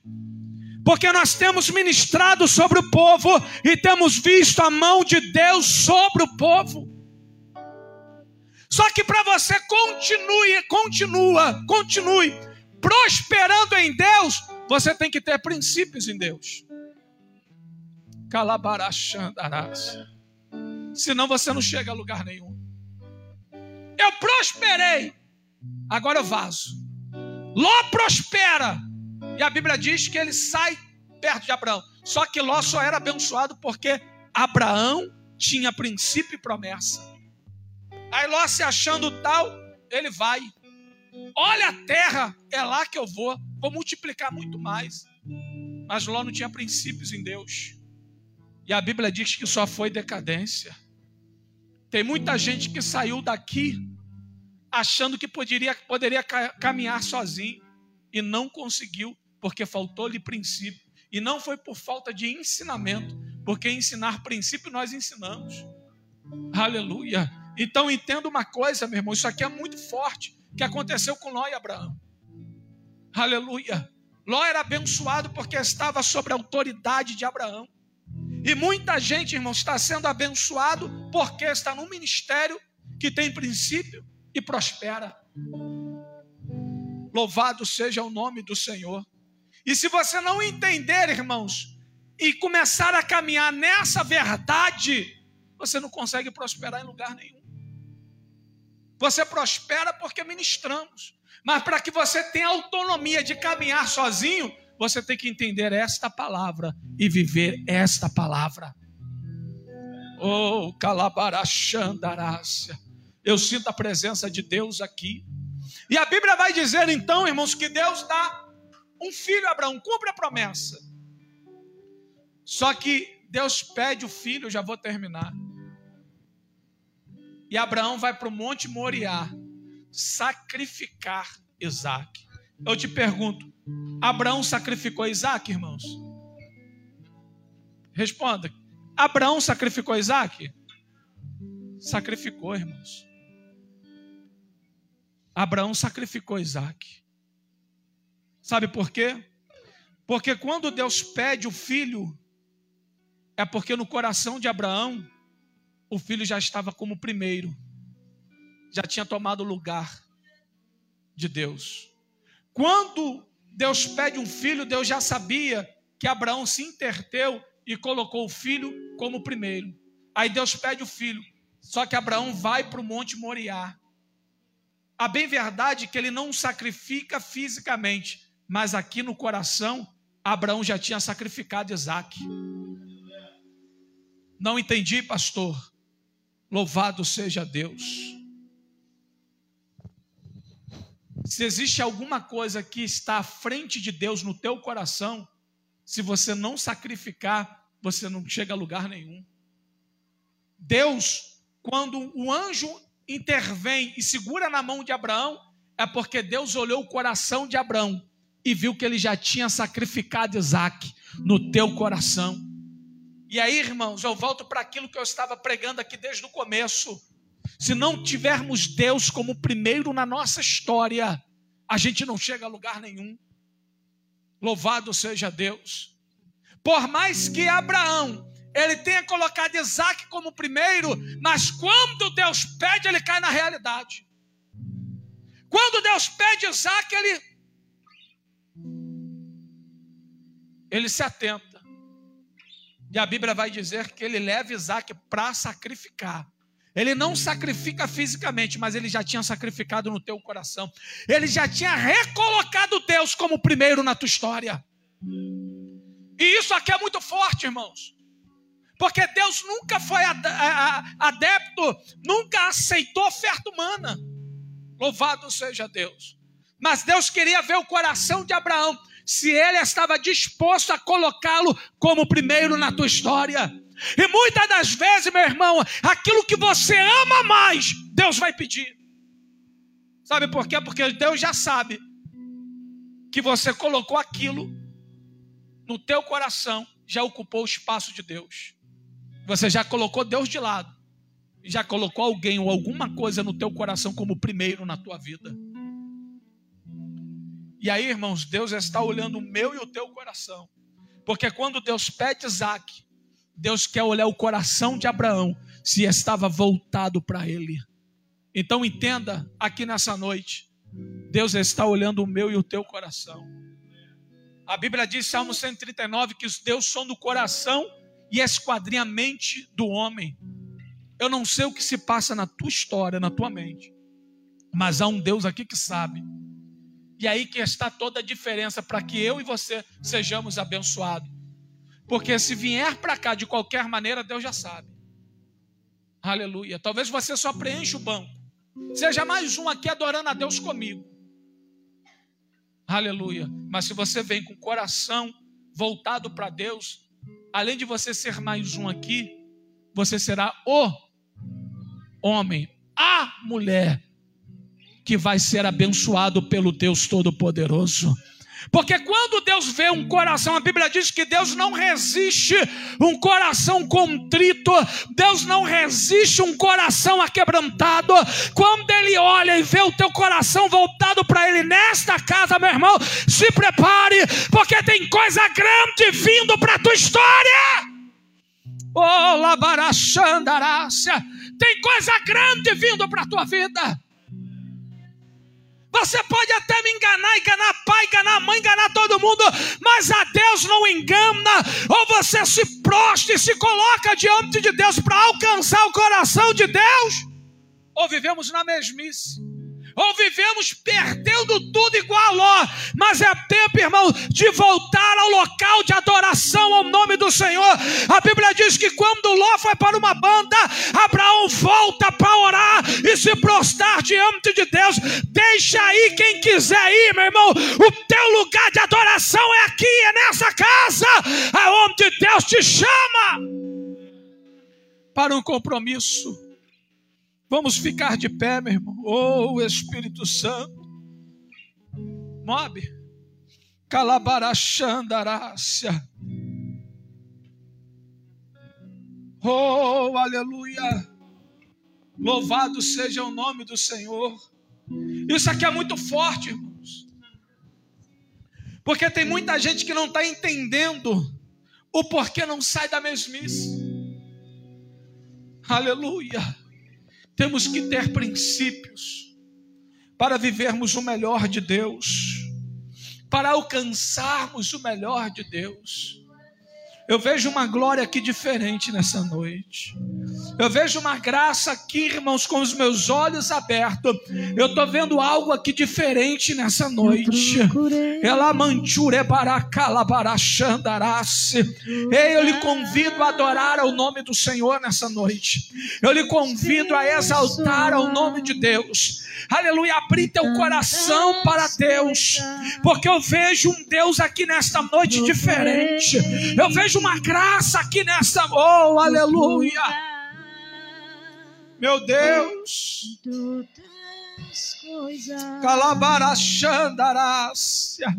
porque nós temos ministrado sobre o povo e temos visto a mão de Deus sobre o povo. Só que para você continue, continua, continue prosperando em Deus, você tem que ter princípios em Deus. Calabarachandarás. Senão você não chega a lugar nenhum. Eu prosperei, agora eu vazo. Ló prospera, e a Bíblia diz que ele sai perto de Abraão. Só que Ló só era abençoado porque Abraão tinha princípio e promessa. Aí Ló se achando tal, ele vai. Olha a terra, é lá que eu vou. Vou multiplicar muito mais. Mas Ló não tinha princípios em Deus. E a Bíblia diz que só foi decadência. Tem muita gente que saiu daqui achando que poderia, poderia caminhar sozinho e não conseguiu porque faltou-lhe princípio. E não foi por falta de ensinamento, porque ensinar princípio nós ensinamos. Aleluia. Então entenda uma coisa, meu irmão, isso aqui é muito forte, que aconteceu com Ló e Abraão. Aleluia. Ló era abençoado porque estava sob a autoridade de Abraão. E muita gente, irmão, está sendo abençoado porque está num ministério que tem princípio e prospera. Louvado seja o nome do Senhor. E se você não entender, irmãos, e começar a caminhar nessa verdade, você não consegue prosperar em lugar nenhum. Você prospera porque ministramos. Mas para que você tenha autonomia de caminhar sozinho, você tem que entender esta palavra e viver esta palavra. Oh, calabarachandarácia. Eu sinto a presença de Deus aqui. E a Bíblia vai dizer então, irmãos, que Deus dá um filho a Abraão, cumpre a promessa. Só que Deus pede o filho, já vou terminar. E Abraão vai para o Monte Moriá sacrificar Isaac. Eu te pergunto: Abraão sacrificou Isaac, irmãos? Responda: Abraão sacrificou Isaac? Sacrificou, irmãos. Abraão sacrificou Isaac. Sabe por quê? Porque quando Deus pede o filho, é porque no coração de Abraão, o filho já estava como primeiro, já tinha tomado o lugar de Deus. Quando Deus pede um filho, Deus já sabia que Abraão se interteu e colocou o filho como primeiro. Aí Deus pede o filho, só que Abraão vai para o Monte Moriá. A bem verdade que ele não sacrifica fisicamente, mas aqui no coração, Abraão já tinha sacrificado Isaac. Não entendi, pastor. Louvado seja Deus. Se existe alguma coisa que está à frente de Deus no teu coração, se você não sacrificar, você não chega a lugar nenhum. Deus, quando o anjo intervém e segura na mão de Abraão, é porque Deus olhou o coração de Abraão e viu que ele já tinha sacrificado Isaac no teu coração. E aí, irmãos, eu volto para aquilo que eu estava pregando aqui desde o começo. Se não tivermos Deus como primeiro na nossa história, a gente não chega a lugar nenhum. Louvado seja Deus. Por mais que Abraão ele tenha colocado Isaac como primeiro, mas quando Deus pede, ele cai na realidade. Quando Deus pede Isaac, ele ele se atenta. E a Bíblia vai dizer que ele leva Isaac para sacrificar. Ele não sacrifica fisicamente, mas ele já tinha sacrificado no teu coração. Ele já tinha recolocado Deus como primeiro na tua história. E isso aqui é muito forte, irmãos. Porque Deus nunca foi adepto, nunca aceitou oferta humana. Louvado seja Deus. Mas Deus queria ver o coração de Abraão se ele estava disposto a colocá-lo como primeiro na tua história. E muitas das vezes, meu irmão, aquilo que você ama mais, Deus vai pedir. Sabe por quê? Porque Deus já sabe que você colocou aquilo no teu coração, já ocupou o espaço de Deus. Você já colocou Deus de lado. Já colocou alguém ou alguma coisa no teu coração como primeiro na tua vida. E aí, irmãos, Deus está olhando o meu e o teu coração. Porque quando Deus pede Isaac, Deus quer olhar o coração de Abraão, se estava voltado para ele. Então entenda aqui nessa noite, Deus está olhando o meu e o teu coração. A Bíblia diz, Salmo 139, que os Deus são do coração e esquadrinha a mente do homem. Eu não sei o que se passa na tua história, na tua mente, mas há um Deus aqui que sabe. E aí que está toda a diferença para que eu e você sejamos abençoados. Porque se vier para cá de qualquer maneira, Deus já sabe. Aleluia. Talvez você só preencha o banco. Seja mais um aqui adorando a Deus comigo. Aleluia. Mas se você vem com o coração voltado para Deus, além de você ser mais um aqui, você será o homem, a mulher que vai ser abençoado pelo Deus Todo-Poderoso. Porque quando Deus vê um coração, a Bíblia diz que Deus não resiste um coração contrito, Deus não resiste um coração aquebrantado. Quando Ele olha e vê o teu coração voltado para Ele nesta casa, meu irmão, se prepare, porque tem coisa grande vindo para a tua história. Oh, labarachandarácia, tem coisa grande vindo para a tua vida. Você pode até me enganar, enganar pai, enganar mãe, enganar todo mundo, mas a Deus não engana. Ou você se prostra e se coloca diante de Deus para alcançar o coração de Deus, ou vivemos na mesmice ou vivemos perdendo tudo igual a Ló, mas é tempo, irmão, de voltar ao local de adoração ao nome do Senhor. A Bíblia diz que quando Ló foi para uma banda, Abraão volta para orar e se prostrar diante de Deus. Deixa aí quem quiser ir, meu irmão. O teu lugar de adoração é aqui, é nessa casa, aonde Deus te chama para um compromisso Vamos ficar de pé, meu irmão. Oh, Espírito Santo. Mob. Calabarachandarácia. Oh, aleluia. Louvado seja o nome do Senhor. Isso aqui é muito forte, irmãos. Porque tem muita gente que não está entendendo o porquê não sai da mesmice. Aleluia. Temos que ter princípios para vivermos o melhor de Deus, para alcançarmos o melhor de Deus. Eu vejo uma glória aqui diferente nessa noite. Eu vejo uma graça aqui, irmãos, com os meus olhos abertos. Eu estou vendo algo aqui diferente nessa noite. Ela manchure baracalabarachandarace. Ei, eu lhe convido a adorar ao nome do Senhor nessa noite. Eu lhe convido a exaltar ao nome de Deus. Aleluia, abrir teu coração para Deus. Porque eu vejo um Deus aqui nesta noite diferente. Eu vejo uma graça aqui nesta. Oh, aleluia. Meu Deus. Calabarachandarácia.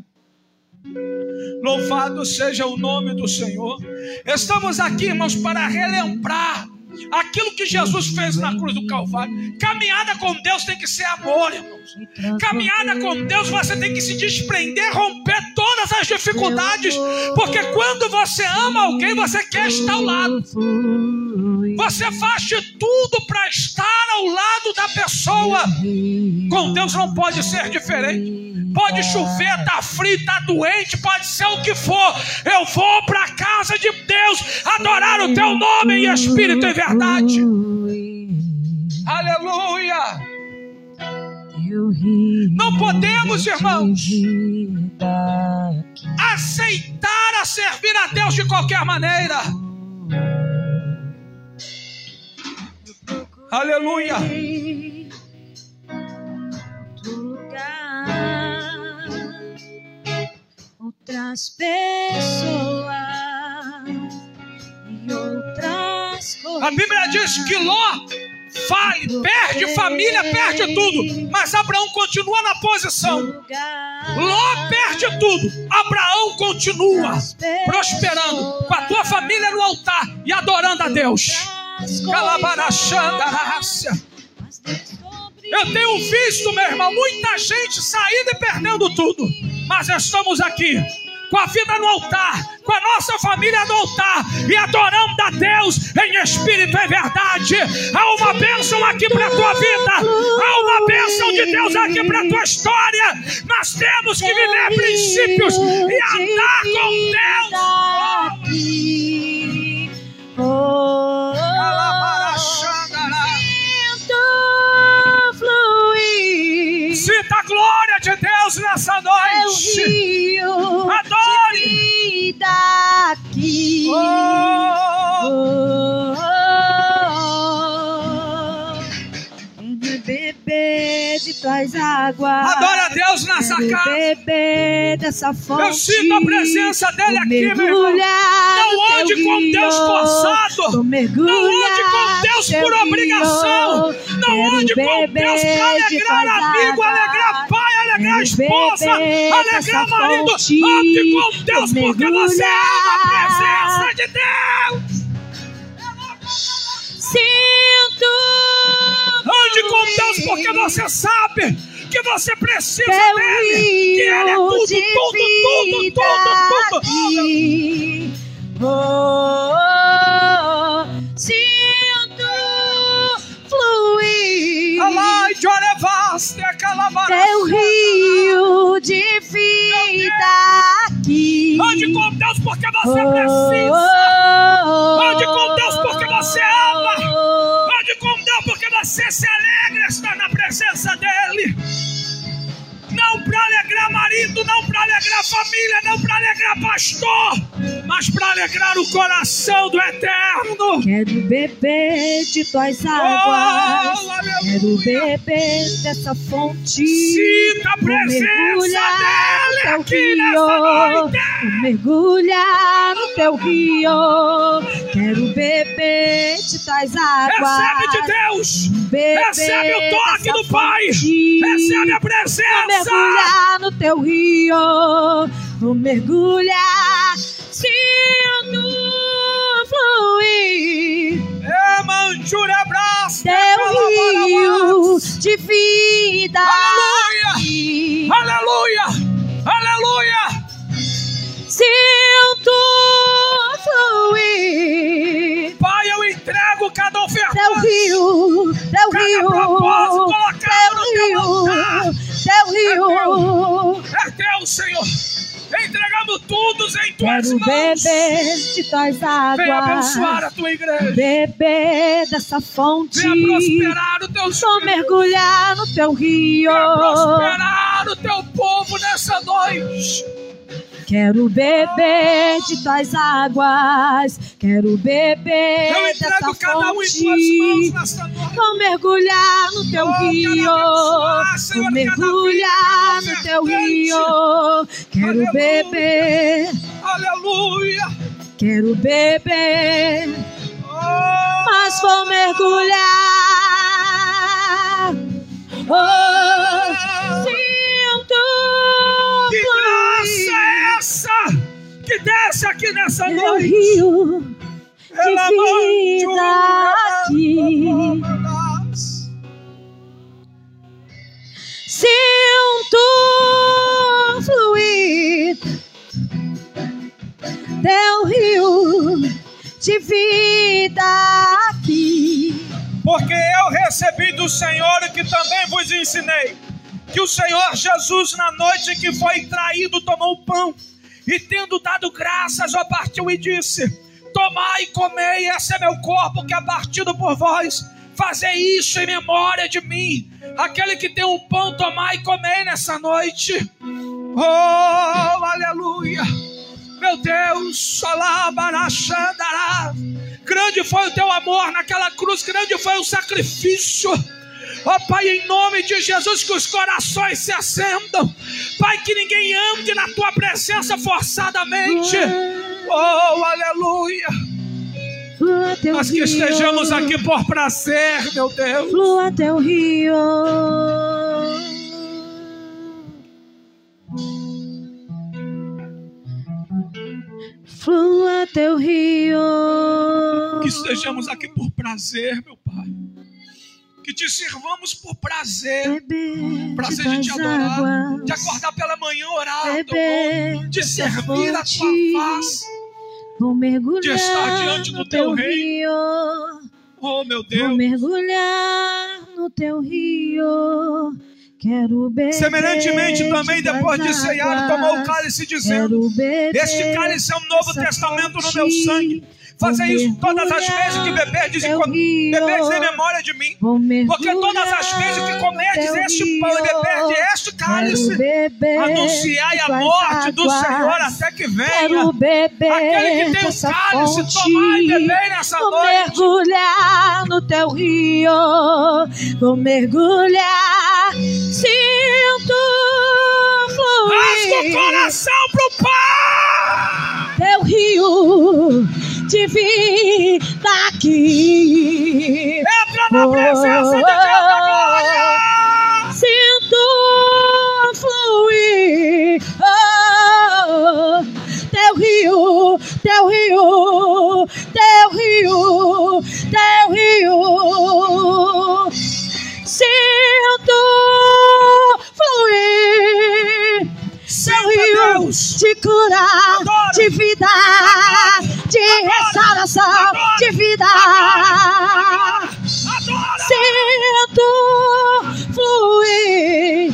Louvado seja o nome do Senhor. Estamos aqui, irmãos, para relembrar aquilo que Jesus fez na cruz do Calvário. Caminhada com Deus tem que ser amor, irmãos. Caminhada com Deus você tem que se desprender, romper todas as dificuldades, porque quando você ama alguém, você quer estar ao lado. Você faz de tudo para estar ao lado da pessoa. Com Deus não pode ser diferente. Pode chover, tá frio, tá doente, pode ser o que for. Eu vou para a casa de Deus adorar o teu nome em espírito e verdade. Aleluia. Não podemos, irmãos, aceitar a servir a Deus de qualquer maneira. Aleluia. Outras pessoas e outras coisas. A Bíblia diz que Ló faz, perde família, perde tudo, mas Abraão continua na posição. Ló perde tudo, Abraão continua prosperando com a tua família no altar e adorando a Deus. Eu tenho visto, meu irmão, muita gente saindo e perdendo tudo. Mas estamos aqui com a vida no altar, com a nossa família no altar e adorando a Deus em espírito e verdade. Há uma bênção aqui para a tua vida, há uma bênção de Deus aqui para a tua história. Nós temos que viver princípios e andar com Deus. Sinta a glória de Deus nessa noite. É rio Adore. de vida aqui. Oh, Oh, Tuas águas. adore a Deus nessa casa. beber dessa fonte. Eu sinto a presença dele aqui, meu irmão. Não ande com Deus rio. forçado. Vou mergulhar Não ande com Deus por obrigação. Não ande com Deus para alegrar amigo, alegrar pai, alegrar esposa, alegrar marido. Ande com Deus porque você ama a presença de Deus. Sinto Ande com Deus porque você sabe que você precisa dele. Que ele é tudo, tudo, tudo, tudo, tudo. Oh, oh, oh. Sinto fluir Alai, Jorevaste, Calabara. teu rio de vida aqui. Ande com Deus porque você Oh, precisa. oh, Ande com Deus porque você ama. Você se alegra estar na presença dEle. Não para alegrar marido, não para alegrar família, não para alegrar pastor, mas para alegrar o coração do Eterno. Quero beber de tuas águas. Oh, Quero beber dessa fonte. Sinta a Vou presença dEle no aqui teu nessa rio. noite. Vou mergulhar no teu rio. Quero beber de tais águas. Recebe de Deus. Recebe o toque do Pai. fonte. Recebe a Vou presença. mergulhar no teu rio. Vou mergulhar. Sinto fluir. É, manjura, abraço. Teu rio de vida. Aleluia. Aleluia. Aleluia. Sinto fluir. Pai, eu entrego cada oferta. Teu rio, teu Cada rio, propósito colocado teu no teu rio, altar. teu rio. É teu, Senhor. Entregamos tudo em tuas Quero mãos. beber de tuas Venha abençoar águas. a tua igreja. Beber dessa fonte. Venha prosperar o teu Vou espírito. mergulhar no teu rio. Venha prosperar o teu povo nessa noite. Quero beber de tuas águas. Quero beber Eu dessa um fonte. noite. Vou mergulhar no teu Oh, rio. abençoar, Senhor, Vou mergulhar no teu rio. Quero Aleluia. beber. Aleluia. Quero beber. Oh, mas vou mergulhar. Aqui nessa meu noite? rio de Ela vida aqui. Sinto fluir teu rio de vida aqui. Porque eu recebi do Senhor e que também vos ensinei. Que o Senhor Jesus, na noite que foi traído, tomou o pão e, tendo dado graças, ó partiu e disse: Tomai e comei, esse é meu corpo que é partido por vós. Fazei isso em memória de mim. Aquele que tem o pão, tomai e comei nessa noite. Oh, aleluia. Meu Deus. Grande foi o teu amor naquela cruz, grande foi o sacrifício. Ó Pai, em nome de Jesus, que os corações se acendam. Pai, que ninguém ande na tua presença forçadamente. Oh, aleluia. Nós que estejamos aqui por prazer, meu Deus. Flua teu rio. Flua teu rio. Que estejamos aqui por prazer, meu Pai. Que te sirvamos por prazer. Prazer de te adorar, águas. de acordar pela manhã, orar, Beber de servir a tua face. Vou mergulhar de estar diante do teu teu reino. rio. Oh, meu Vou Deus. mergulhar no teu rio. Quero beber. Semelhantemente também, de depois de ceiar, tomou o cálice, dizendo: Este cálice é um novo testamento no meu sangue. Fazer Vou isso todas as vezes que beberdes, e beberdes em memória de mim. Vou Porque todas as vezes que comerdes este pão e rio. beberdes este cálice, anunciai a morte do. Senhor até que venha. Aquele que tem o cálice, tomai e bebei nessa Vou noite. mergulhar no teu rio. Vou mergulhar. Sinto Rasga o fluir coração pro Pai. teu rio de vida aqui. Entra na presença de Deus agora. Sinto fluir oh, teu rio, teu rio, teu rio, teu rio. Sinto teu rio de cura, Adoro. de vida, de restauração, de vida. Sinto fluir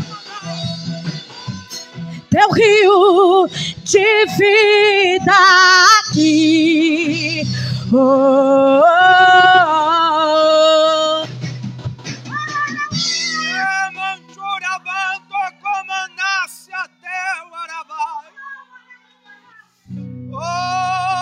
teu rio de vida aqui. Oh, oh, oh. Emanchurabando como nasce até o Arabai. Oh,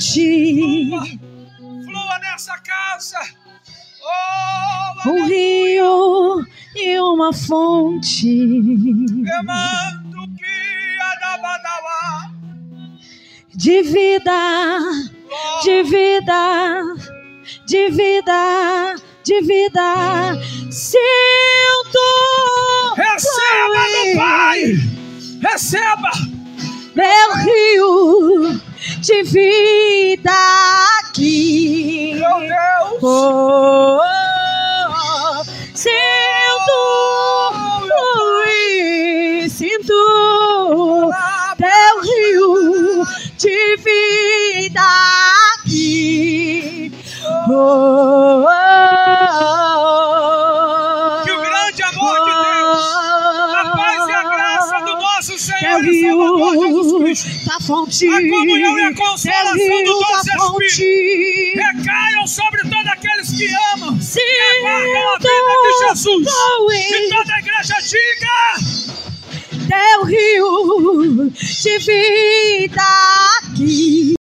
fonte, flua nessa casa. Oh, um rio e uma fonte. De vida, de vida, de vida, de vida. Sinto Receba fluir Pai. Receba. meu rio de vida aqui. Meu Deus! Oh, oh, oh. sinto fluir, sinto teu rio de vida aqui. Oh, da fonte, A comunhão e a consolação do doce fonte. recaiam sobre todos aqueles que amam e Sinto aguardam a vida de Jesus. E toda a igreja diga: teu rio de vida aqui.